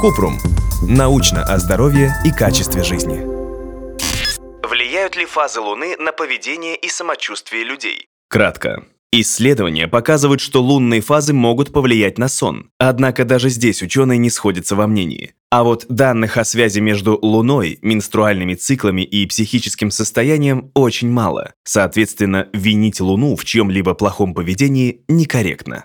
Купрум. Научно о здоровье и качестве жизни. Влияют ли фазы Луны на поведение и самочувствие людей? Кратко. Исследования показывают, что лунные фазы могут повлиять на сон. Однако даже здесь ученые не сходятся во мнении. А вот данных о связи между Луной, менструальными циклами и психическим состоянием очень мало. Соответственно, винить Луну в чьем-либо плохом поведении некорректно.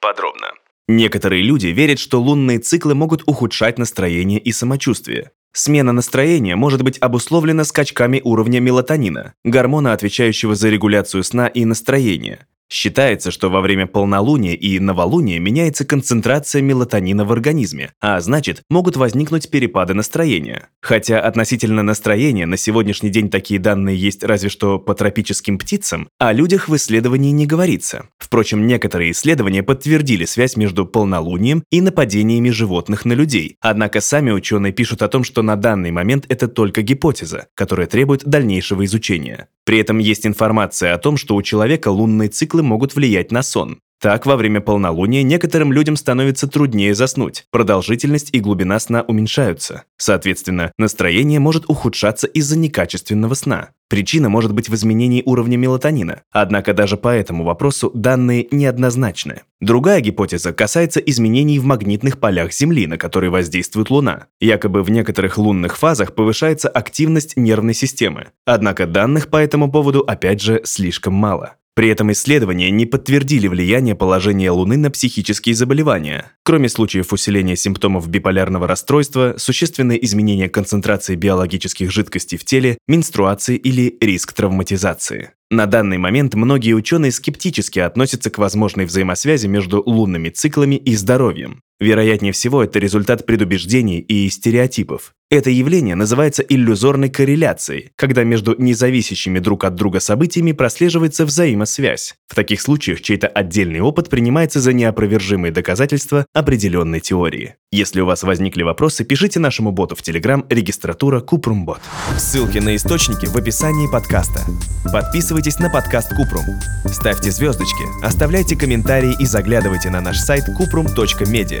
Подробно. Некоторые люди верят, что лунные циклы могут ухудшать настроение и самочувствие. Смена настроения может быть обусловлена скачками уровня мелатонина, гормона, отвечающего за регуляцию сна и настроения. Считается, что во время полнолуния и новолуния меняется концентрация мелатонина в организме, а значит, могут возникнуть перепады настроения. Хотя относительно настроения на сегодняшний день такие данные есть разве что по тропическим птицам, о людях в исследовании не говорится. Впрочем, некоторые исследования подтвердили связь между полнолунием и нападениями животных на людей. Однако сами ученые пишут о том, что на данный момент это только гипотеза, которая требует дальнейшего изучения. При этом есть информация о том, что у человека лунные циклы могут влиять на сон. Так, во время полнолуния некоторым людям становится труднее заснуть, продолжительность и глубина сна уменьшаются. Соответственно, настроение может ухудшаться из-за некачественного сна. Причина может быть в изменении уровня мелатонина, однако даже по этому вопросу данные неоднозначны. Другая гипотеза касается изменений в магнитных полях Земли, на которые воздействует Луна. Якобы в некоторых лунных фазах повышается активность нервной системы. Однако данных по этому поводу опять же слишком мало. При этом исследования не подтвердили влияние положения Луны на психические заболевания. Кроме случаев усиления симптомов биполярного расстройства, существенные изменения концентрации биологических жидкостей в теле, менструации или риск травматизации. На данный момент многие ученые скептически относятся к возможной взаимосвязи между лунными циклами и здоровьем. Вероятнее всего, это результат предубеждений и стереотипов. Это явление называется иллюзорной корреляцией, когда между независящими друг от друга событиями прослеживается взаимосвязь. В таких случаях чей-то отдельный опыт принимается за неопровержимые доказательства определенной теории. Если у вас возникли вопросы, пишите нашему боту в Telegram регистратура Купрумбот. Ссылки на источники в описании подкаста. Подписывайтесь на подкаст Купрум. Ставьте звездочки, оставляйте комментарии и заглядывайте на наш сайт kuprum.media.